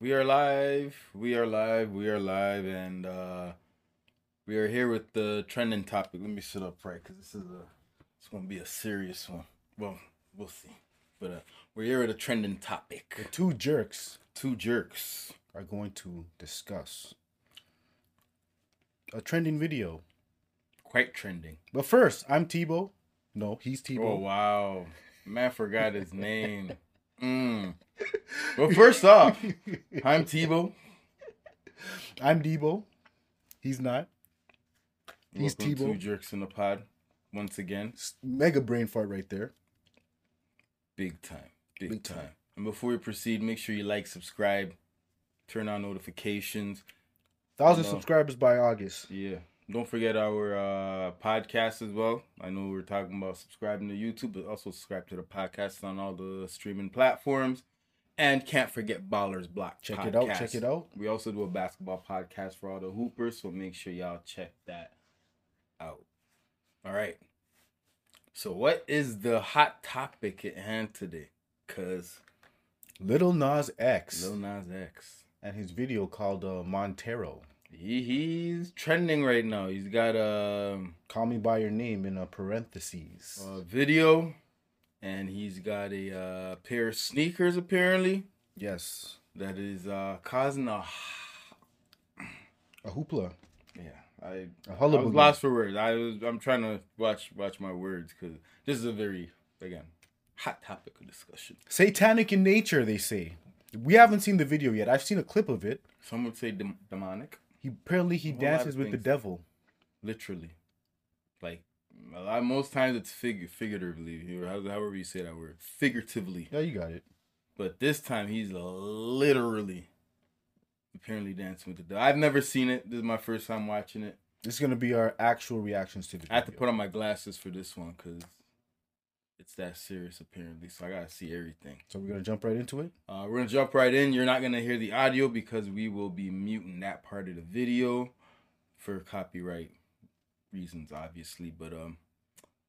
We are live. We are live. We are live, and uh we are here with the trending topic. Let me sit up right because this is a it's gonna be a serious one. Well, we'll see. But uh, we're here with a trending The topic. two jerks Two jerks. are going to discuss a trending video. Quite trending. But first, I'm Tebow. No, he's Oh Tebow. wow, man, forgot his name. Mm. Well, first off, I'm Tebow. I'm Debo. He's not. He's Welcome Tebow. Two jerks in the pod. Once again, Mega brain fart right there. big time, big, Big time. time. And before we proceed, make sure you like, subscribe, turn on notifications. Thousand No. subscribers by August. Yeah. Don't forget our uh, podcast as well. I know we are talking about subscribing to YouTube, but also subscribe to the podcast on all the streaming platforms. And can't forget Ballers Block. Check it out. Check it out. We also do a basketball podcast for all the hoopers, so make sure y'all check that out. All right. So, what is the hot topic at hand today? Cause Little Nas X Little Nas X, and his video called uh, Montero. He he's trending right now. He's got a Call me by your name in a parentheses. a video, and he's got a uh, pair of sneakers apparently yes. that is uh, causing a A hoopla. yeah. I A I was lost for words. I was I'm trying to watch watch my words because this is a very again hot topic of discussion. Satanic in nature, they say. We haven't seen the video yet. I've seen a clip of it. Some would say dem- demonic, He apparently he dances with the devil. literally. Like a lot, most times it's fig- figuratively, or however you say that word, figuratively. Yeah, you got it. But this time he's literally apparently dancing with the devil. I've never seen it. This is my first time watching it. This is gonna be our actual reactions to the I have to put on my glasses for this one because it's that serious apparently. So I gotta see everything. So we're gonna jump right into it. Uh, we're gonna jump right in. You're not gonna hear the audio because we will be muting that part of the video for copyright reasons, obviously. But um,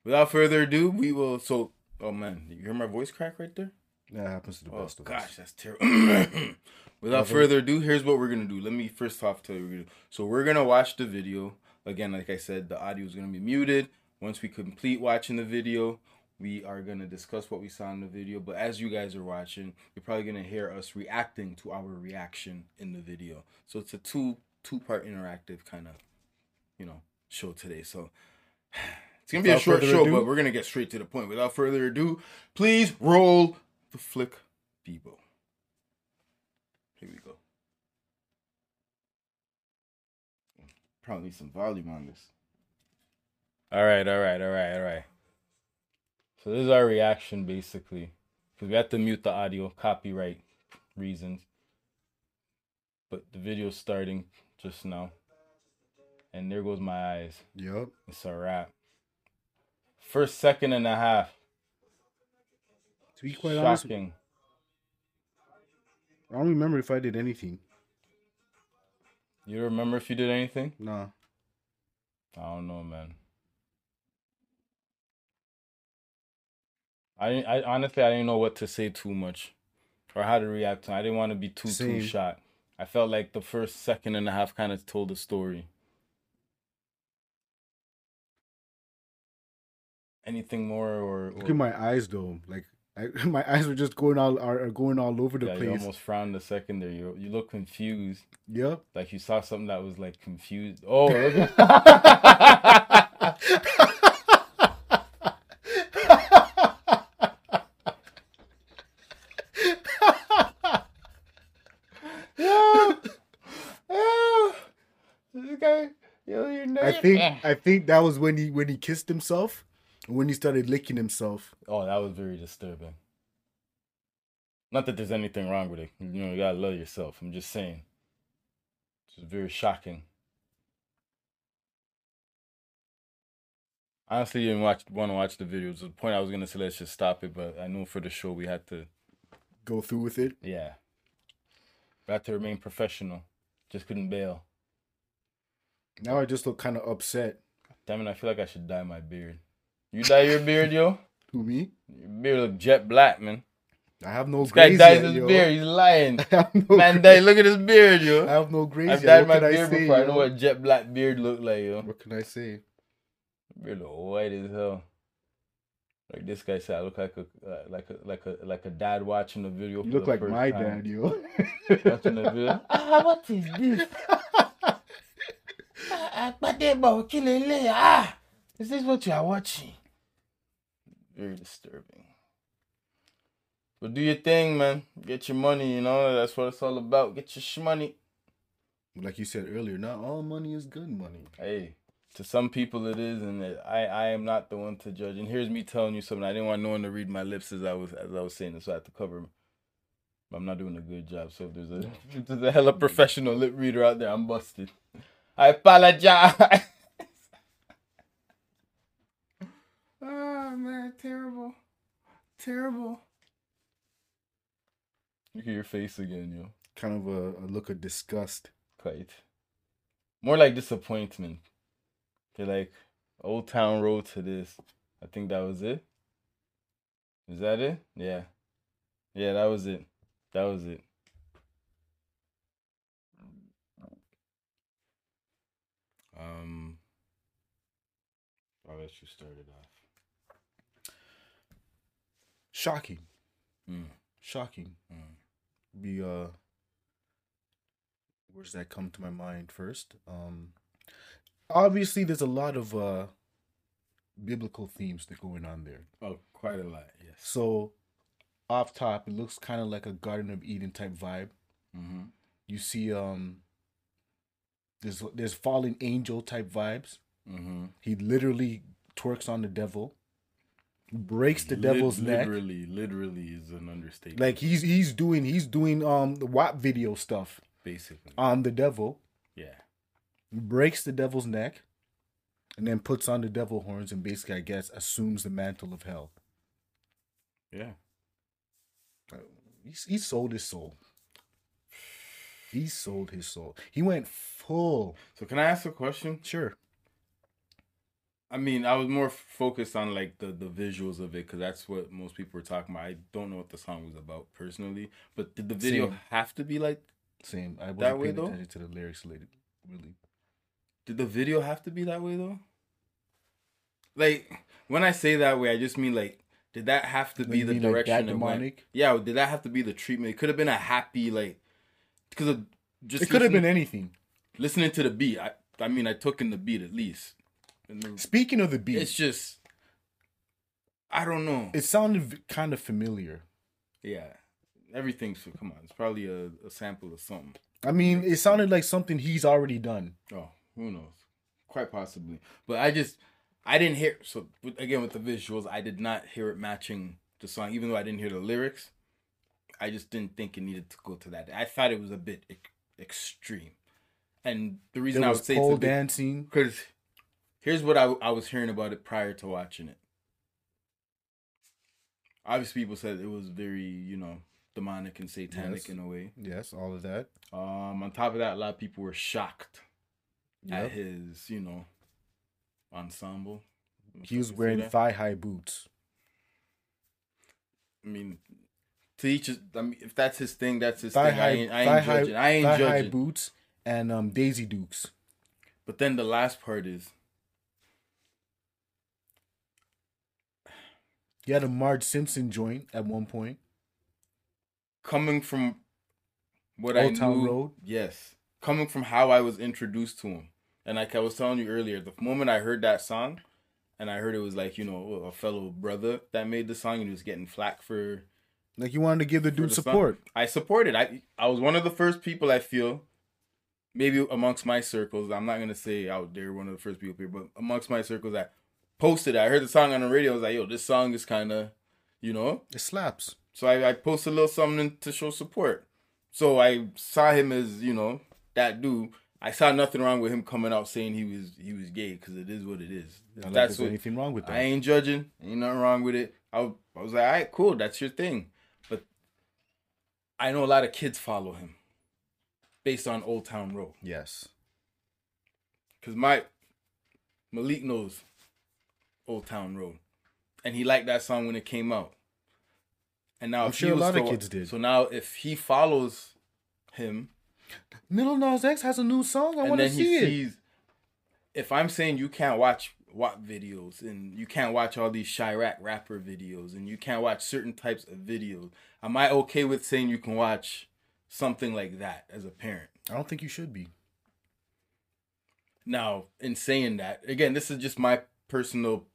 without further ado, we will. So, oh man, you hear my voice crack right there? That happens to the Oh best of gosh, us. that's terrible. Without further ado, here's what we're gonna do. Let me first off tell you. What we're gonna do. So we're gonna watch the video again. Like I said, the audio is gonna be muted. Once we complete watching the video, we are gonna discuss what we saw in the video. But as you guys are watching, you're probably gonna hear us reacting to our reaction in the video. So it's a two two part interactive kind of you know show today. So it's gonna be a short show, ado- but we're gonna get straight to the point. Without further ado, please roll the flick Bebo. Here we go. Probably need some volume on this. All right, all right, all right, all right. So this is our reaction basically, because we have to mute the audio, copyright reasons. But the video's starting just now, and there goes my eyes. Yep. It's a wrap. First second and a half. To be quite honest, Shocking. I don't remember if I did anything. You remember if you did anything? Nah. I don't know, man. I I honestly I didn't know what to say too much, or how to react to. it. I didn't want to be too too Same. shot. I felt like the first second and a half kind of told the story. Anything more or, Look or at my eyes though. Like I, my eyes were just going all are, are going all over the yeah, you place. almost frowned a second there. You you look confused, Yep. like you saw something that was like confused. Oh, look at- Yo, yo, this guy, yo, your name. I think I think that was when he when he kissed himself, and when he started licking himself. Oh, that was very disturbing. Not that there's anything wrong with it. You know, you gotta love yourself. I'm just saying. It's very shocking. Honestly, didn't watch want to watch the video. To the point I was gonna say let's just stop it, but I knew for the show we had to. Go through with it. Yeah. We had to remain professional. Just couldn't bail. Now I just look kind of upset. Damn it! I feel like I should dye my beard. You dye your beard, yo. Who me? Your beard look jet black, man. I have no This guy dyes yet, his yo. beard. He's lying. I have no Man, dyed. Look at his beard, yo. I have no grays I've dyed my can I beard say, before. I know what jet black beard look like, yo. What can I say? Beard look white as hell. Like this guy said, I look like a uh, like a like a like a dad watching a video. You look like my time. dad, yo. Watching the video. ah, what is this? Ah, Gbadebo, kí leléyìí? Ah, is this what you are watching? Very disturbing. But do your thing, man. Get your money, you know. That's what it's all about. Get your sh- money. like you said earlier, not all money is good money. Hey, to some people it is, and it, I I am not the one to judge. And here's me telling you something. I didn't want no one to read my lips as I was as I was saying this, so I had to cover. But I'm not doing a good job. So if there's a if there's a hella professional lip reader out there, I'm busted. I apologize. oh man, terrible, terrible. Look at your face again, yo. Kind of a, a look of disgust. Quite. More like disappointment. They're like, Old Town Road to this. I think that was it. Is that it? Yeah. Yeah, that was it. That was it. Um, I'll let you start it off. Shocking. Mm, Shocking. mm. Be uh does that come to my mind first? Um obviously there's a lot of uh biblical themes that going on there. Oh, quite a lot, yes. So off top it looks kind of like a Garden of Eden type vibe. Mm-hmm. You see um there's there's fallen angel type vibes. Mm-hmm. He literally twerks on the devil. Breaks the devil's neck. Literally, literally is an understatement. Like he's he's doing he's doing um the WAP video stuff basically. on the devil. yeah. breaks the devil's neck, and then puts on the devil horns and basically, I guess, assumes the mantle of hell. Yeah. He, he sold his soul. He sold his soul. He went full. So can I ask a question? Sure. I mean, I was more focused on like the the visuals of it because that's what most people were talking about. I don't know what the song was about personally, but did the video Same. have to be like? Same. I wasn't That way, paying though? attention to the lyrics later. Really. Did the video have to be that way though? Like when I say that way, I just mean like, did that have to Like, be you the mean like direction that it went? demonic? Yeah, did that have to be the treatment? It could have been a happy like, because of just it could have been anything. listening to the beat. I I mean, I took in the beat at least. Speaking of the beat, It's just, I don't know. it sounded kind of familiar. Yeah, everything's come on. It's probably a, a sample of something. I mean, it sounded like something he's already done. Oh, who knows? Quite possibly. But I just, I didn't hear. So again, with the visuals, I did not hear it matching the song. Even though I didn't hear the lyrics, I just didn't think it needed to go to that. I thought it was a bit ex- extreme. And the reason I was would say it's pole a dancing. because here's what I, I was hearing about it prior to watching it. Obviously, people said it was very, you know, demonic and satanic Yes. in a way. Yes, all of that. Um, on top of that, a lot of people were shocked at his, you know, ensemble. He was If I can say wearing thigh high boots. I mean, to each, I mean, if that's his thing, that's his Thigh thing. I high, ain't, I ain't high, judging. I ain't thigh high boots and um Daisy Dukes. But then the last part is He had a Marge Simpson joint at one point. coming from what I Town knew. Road? Yes, coming from how I was introduced to him, and like I was telling you earlier, the moment I heard that song, and I heard it was like you know a fellow brother that made the song, and he was getting flack for Like you wanted to give the dude the support. I supported. I I was one of the first people I feel, maybe amongst my circles. I'm not gonna say out there one of the first people here, but amongst my circles I posted. it. I heard the song on the radio. I was like, yo, this song is kind of, you know. It slaps. So I, I posted a little something to show support. So I saw him as you know that dude. I saw nothing wrong with him coming out saying he was he was gay because it is what it is. Like That's there's what anything wrong with that. I ain't judging. Ain't nothing wrong with it. I, I was like, all right, cool. That's your thing. I know a lot of kids follow him based on Old Town Road. yes. Because my Malik knows Old Town Road. And he liked that song when it came out. And now I'm sure a lot of kids did. So now if he follows him Little Nas X has a new song. I want to then he see it. sees if I'm saying you can't watch WAP videos and you can't watch all these Chiraq rapper videos and you can't watch certain types of videos, am I okay with saying you can watch something like that as a parent? I don't think you should be. Now, in saying that, again, this is just my personal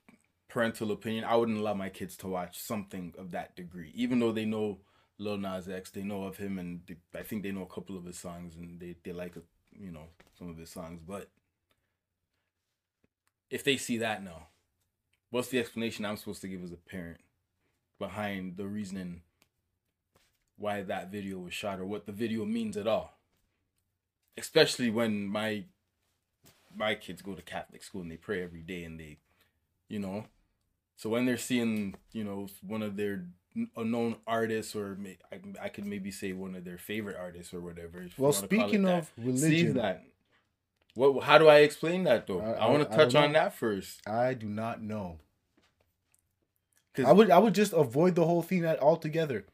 parental opinion. I wouldn't allow my kids to watch something of that degree, even though they know Lil Nas X, they know of him, and they, I think they know a couple of his songs, and they they like you know some of his songs. But if they see that now, what's the explanation I'm supposed to give as a parent behind the reasoning why that video was shot or what the video means at all? Especially when my my kids go to Catholic school and they pray every day and they, you know, so when they're seeing, you know, one of their a known artists or may, I, I could maybe say one of their favorite artists or whatever. Well, wanna call it speaking of sees religion, that. What? How do I explain that though? I- I, want to touch on know. that first. I do not know. 'Cause I would I would just avoid the whole thing altogether.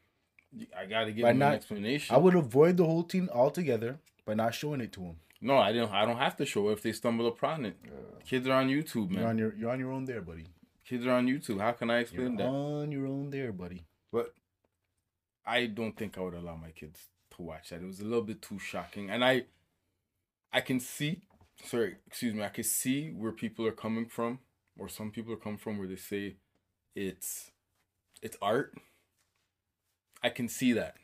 I gotta give By him not- an explanation. I would avoid the whole thing altogether by not showing it to them. No, I don't. I don't have to show if they stumble upon it. Uh, kids are on YouTube, man. You're on your you're on your own there, buddy. Kids are on YouTube. How can I You're explain that? on your own there, buddy. But I don't think I would allow my kids to watch that. It was a little bit too shocking, and I, I can see. Sorry, excuse me. I can see where people are coming from, or some people are coming from, where they say it's, it's art. I can see that,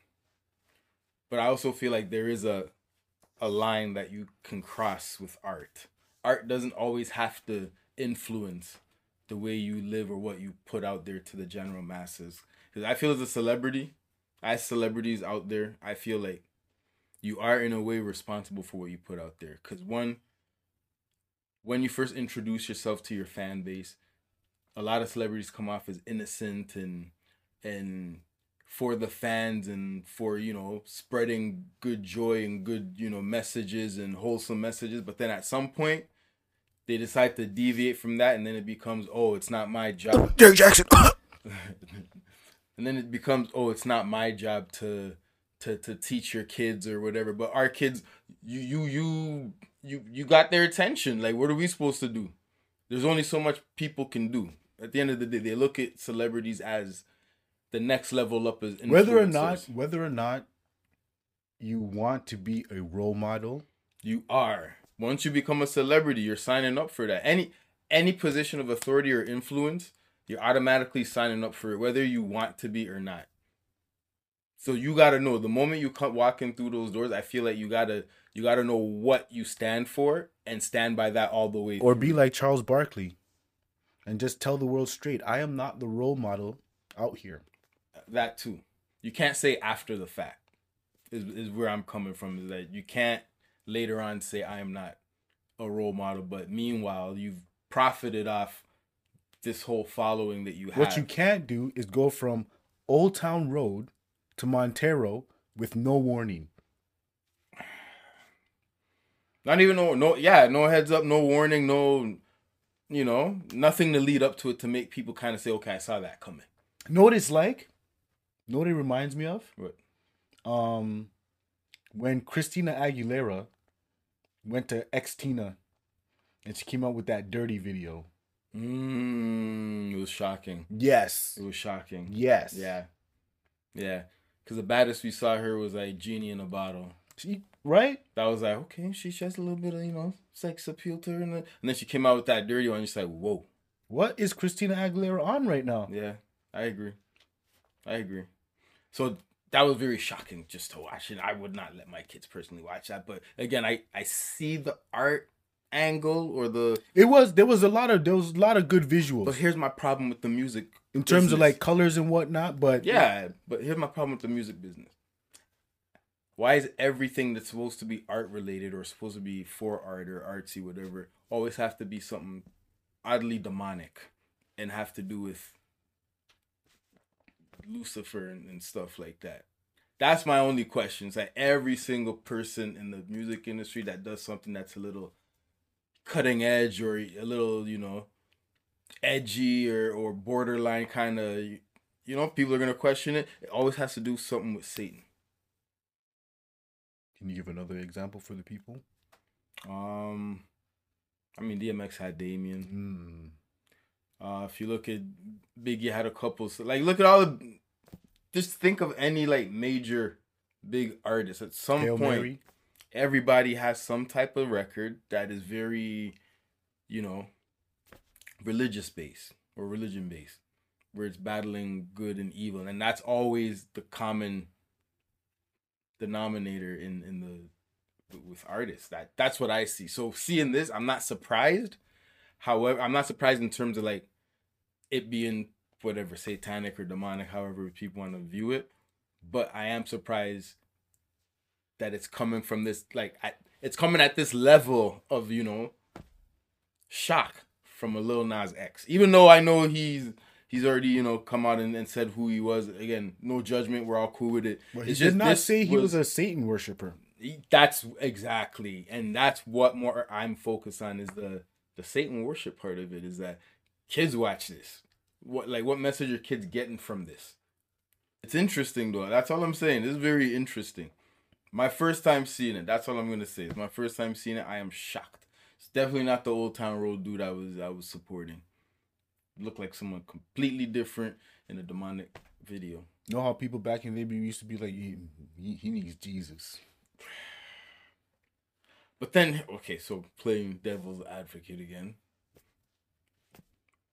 but I also feel like there is a, a line that you can cross with art. Art doesn't always have to influence the way you live or what you put out there to the general masses. Because I feel as a celebrity, as celebrities out there, I feel like you are in a way responsible for what you put out there. Because one, when you first introduce yourself to your fan base, a lot of celebrities come off as innocent and and for the fans and for you know spreading good joy and good you know messages and wholesome messages. But then at some point they decide to deviate from that and then it becomes oh it's not my job. Derek Jackson. and then it becomes oh it's not my job to to to teach your kids or whatever. But our kids you you you you you got their attention. Like what are we supposed to do? There's only so much people can do. At the end of the day they look at celebrities as the next level up as whether or not whether or not you want to be a role model, you are. Once you become a celebrity you're signing up for that. Any any position of authority or influence you're automatically signing up for it whether you want to be or not so you got to know the moment you come walking through those doors i feel like you got to you got to know what you stand for and stand by that all the way or through. be like Charles Barkley, and just tell the world straight, I am not the role model out here. that too you can't say after the fact is, is where i'm coming from is that you can't later on say i am not a role model but meanwhile you've profited off this whole following that you have What you can't do is go from Old Town Road to Montero with no warning. Not even no no yeah, no heads up, no warning, no you know, nothing to lead up to it to make people kind of say, okay, I saw that coming. Know what it's like? Know what it reminds me of? What? Um, when Christina Aguilera went to Xtina, and she came out with that dirty video. Mm, it was shocking. Yes. It was shocking. Yes. Yeah. Yeah. Because the baddest we saw her was like Genie in a bottle. She, right? That was like, okay, she has a little bit of, you know, sex appeal to her. And then, and then she came out with that dirty one. And just like, whoa. What is Christina Aguilera on right now? Yeah, I agree. I agree. So that was very shocking just to watch it. I would not let my kids personally watch that. But again, I I see the art angle or the. It was there was a lot of there was a lot of good visuals But here's my problem with the music. In terms of like colors and whatnot. But Yeah, but here's my problem with the music business. Why is everything that's supposed to be art related or supposed to be for art or artsy, whatever, always have to be something oddly demonic and have to do with Lucifer and, and stuff like that? That's my only question. It's like every single person in the music industry that does something that's a little cutting edge or a little, you know, edgy or, or borderline kind of you know, people are gonna question it. It always has to do something with Satan. Can you give another example for the people? Um, I mean, DMX had Damien. Mm. Uh, if you look at Biggie had a couple. So like, look at all the. Just think of any like major, big artist. At some Hail point, Mary. everybody has some type of record that is very, you know, religious based or religion based, where it's battling good and evil, and that's always the common denominator in in the with artists. That that's what I see. So seeing this, I'm not surprised. However, I'm not surprised in terms of like it being whatever satanic or demonic, however people want to view it. But I am surprised that it's coming from this like it's coming at this level of you know shock from a Lil Nas X. Even though I know he's he's already you know come out and, and said who he was. Again, no judgment. We're all cool with it. But he It's did just not say he was, a Satan worshiper. that's exactly and that's what more i'm focused on is the the satan worship part of it is that kids watch this what like what message are kids getting from this it's interesting though that's all i'm saying it's very interesting my first time seeing it that's all i'm gonna say it's my first time seeing it i am shocked it's definitely not the old town road dude i was i was supporting looked like someone completely different in a demonic video You know how people back in the day used to be like, he, he, he needs Jesus. But then, okay, so playing devil's advocate again.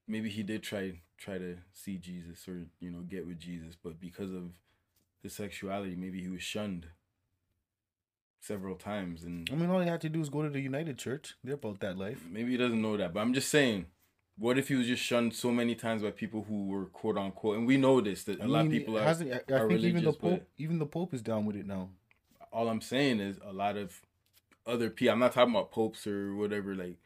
Maybe he did try try to see Jesus or you know get with Jesus, but because of his sexuality, maybe he was shunned several times, and I mean, all he had to do was go to the United Church. They're about that life. maybe he doesn't know that. But I'm just saying, what if he was just shunned so many times by people who were quote unquote, and we know this that a I lot of people are. I, I think even the Pope, even the Pope is down with it now. all I'm saying is a lot of other people. I'm not talking about popes or whatever, like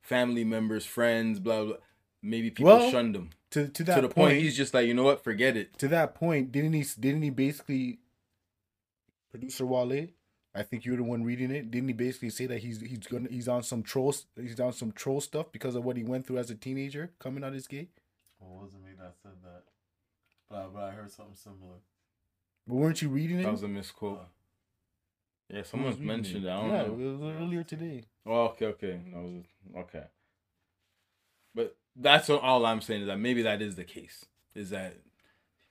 family members, friends, blah blah. Maybe people Well, shunned him To to that to the point, point he's just like, you know what, forget it. to that point, didn't he? Didn't he basically? Producer Wale, I think you're the one reading it. Didn't he basically say that he's he's gonna he's on some troll he's on some troll stuff because of what he went through as a teenager coming out his gay? Well, it wasn't me that said that, but I, but I heard something similar. But weren't you reading it? That was a misquote. Uh, Yeah, someone's mentioned it? it. I don't yeah, know. it was earlier today. Oh, okay, okay. That was okay. But that's all I'm saying is that maybe that is the case. Is that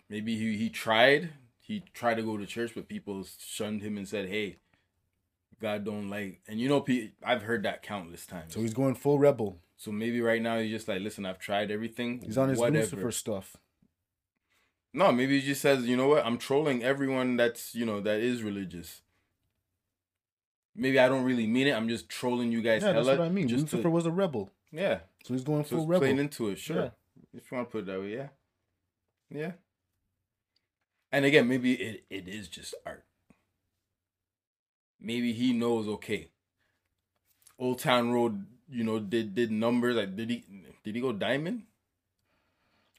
maybe he he tried he tried to go to church, but people shunned him and said, "Hey, God don't like." And you know, I've heard that countless times. So he's going full rebel. So maybe right now he's just like, "Listen, I've tried everything. He's on his whatever." Lucifer stuff. No, maybe he just says, "You know what? I'm trolling everyone that's you know that is religious." Maybe I don't really mean it. I'm just trolling you guys. Yeah, that's what I mean. just to- Lucifer was a rebel, yeah. so he's going So full rebel. playing into it, sure. Yeah. If you want to put it that way, yeah. Yeah. And again, maybe it, it is just art. Maybe he knows, okay. Old Town Road, you know, did did numbers. Like did he did he go diamond?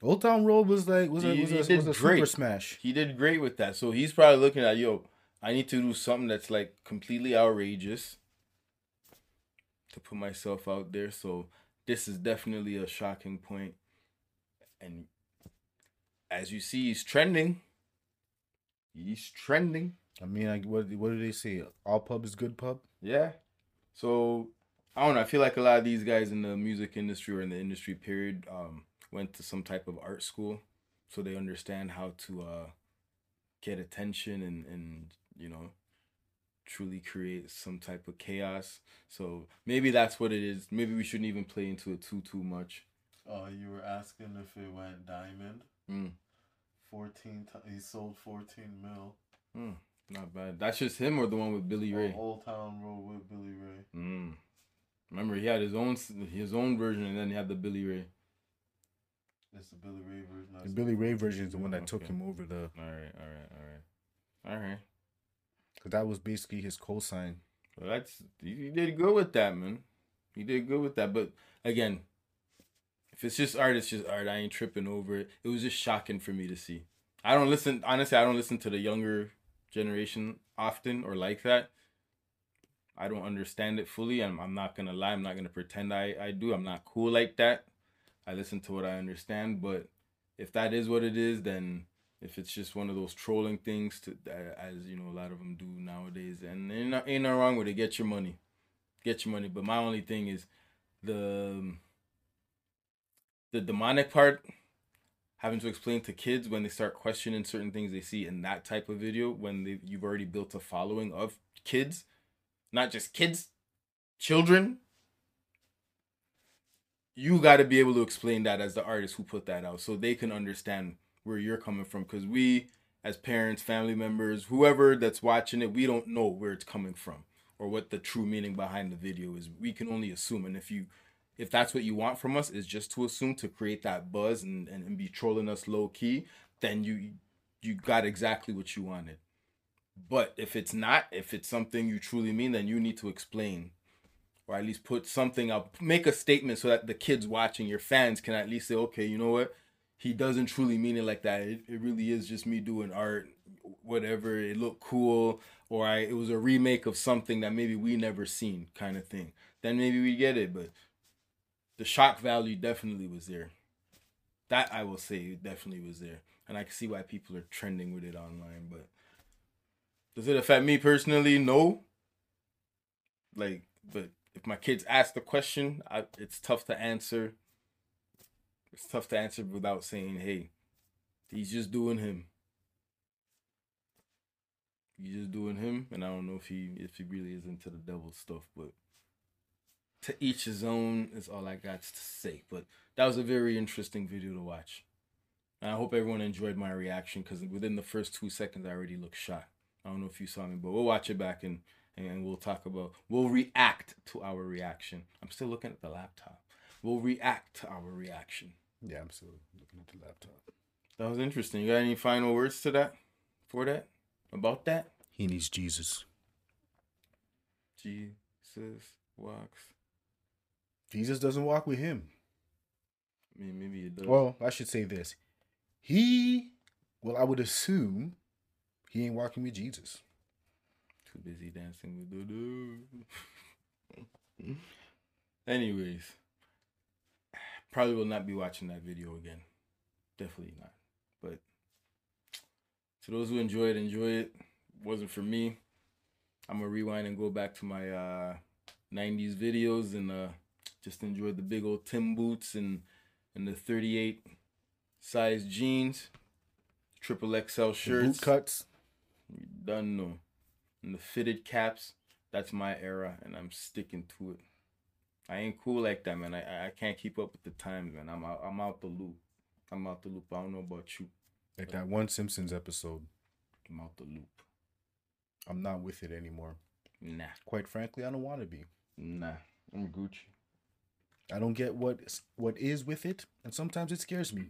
Old Town Road was like was a was he a, did was a super smash. He did great with that. So he's probably looking at, yo, I need to do something that's like completely outrageous to put myself out there. So this is definitely a shocking point. And as you see, he's trending. He's trending. I mean, like, what what do they say? All pub is good pub. Yeah. So I don't know. I feel like a lot of these guys in the music industry or in the industry period um, went to some type of art school, so they understand how to uh, get attention and and you know truly create some type of chaos. So maybe that's what it is. Maybe we shouldn't even play into it too too much. Oh, you were asking if it went diamond. Mm, Fourteen. T- he sold fourteen mil. mm, not bad. That's just him or the one with Billy Ray. Old Town Road with Billy Ray. Mm. Remember, he had his own his own version, and then he had the Billy Ray. It's the Billy Ray version. The. Billy Ray version is the one that took him over the. All right, all right, all right, all right. Cause that was basically his cosign. Well, that's he, he did good with that, man. He did good with that. But again, if it's just art, it's just art. I ain't tripping over it. It was just shocking for me to see. I don't listen. Honestly, I don't listen to the younger generation often or like that. I don't understand it fully. I'm, I'm not gonna lie. I'm not gonna pretend I, I do. I'm not cool like that. I listen to what I understand. But if that is what it is, then If it's just one of those trolling things, to uh, as you know, a lot of them do nowadays, and ain't ain't nothing wrong with it. Get your money, get your money. But my only thing is the the demonic part having to explain to kids when they start questioning certain things they see in that type of video when you've already built a following of kids not just kids children. You got to be able to explain that as the artist who put that out so they can understand where you're coming from because we as parents family members whoever that's watching it we don't know where it's coming from or what the true meaning behind the video is. We can only assume and if you if that's what you want from us is just to assume to create that buzz and, and, and be trolling us low key then you you got exactly what you wanted. But if it's not if it's something you truly mean then you need to explain or at least put something up make a statement so that the kids watching your fans can at least say okay you know what? He doesn't truly mean it like that. It, it really is just me doing art whatever it looked cool or I it was a remake of something that maybe we never seen kind of thing. Then maybe we get it but the shock value definitely was there. That I will say definitely was there, and I can see why people are trending with it online. But does it affect me personally? No. Like, but if my kids ask the question, I, it's tough to answer. It's tough to answer without saying, "Hey, he's just doing him." He's just doing him, and I don't know if he if he really is into the devil stuff, but to each his own is all I got to say. But that was a very interesting video to watch. And I hope everyone enjoyed my reaction because within the first two seconds, I already looked shot. I don't know if you saw me, but we'll watch it back and and we'll talk about we'll react to our reaction. I'm still looking at the laptop. We'll react to our reaction. Yeah, I'm still looking at the laptop. That was interesting. You got any final words to that? For that? About that? He needs Jesus. Jesus walks. Jesus doesn't walk with him. I mean, maybe it does. Well, I should say this. He, well, I would assume he ain't walking with Jesus. Too busy dancing with the Anyways, probably will not be watching that video again. Definitely not. But to those who enjoy it, enjoy it. Wasn't for me. I'm gonna rewind and go back to my uh 90s videos and uh just enjoy the big old Tim boots and and the 38 size jeans, triple XL shirts. Boot cuts. You done know. And the fitted caps, that's my era, and I'm sticking to it. I ain't cool like that, man. I I- I can't keep up with the times, man. I'm out, I'm out the loop. I'm out the loop. I don't know about you. Like that one Simpsons episode. I'm out the loop. I'm not with it anymore. Nah, Quite frankly, I don't want to be. nah. I'm Gucci. I don't get what what is with it, and sometimes it scares me.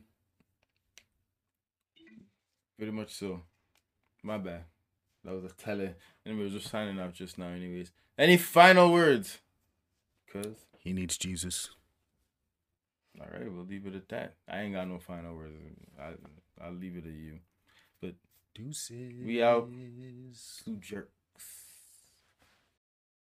Very much so. My bad. That was a tele. Anyway, just signing off just now. Anyways, any final words? Cause He needs Jesus. all right, we'll leave it at that. I ain't got no final words. I I'll leave it to you. But deuces. We out. Jerk.